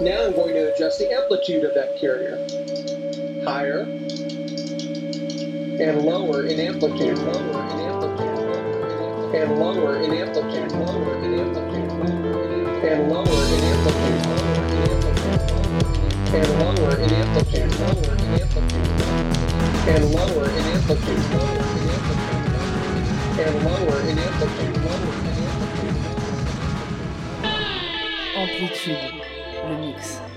Now I'm going to adjust the amplitude of that carrier. Higher and lower in amplitude, lower in amplitude, and lower in amplitude, lower in amplitude, and lower in amplitude, and lower in amplitude, lower in amplitude, and lower in amplitude, lower in amplitude, and lower in amplitude, lower in amplitude. Amplitude, le mix.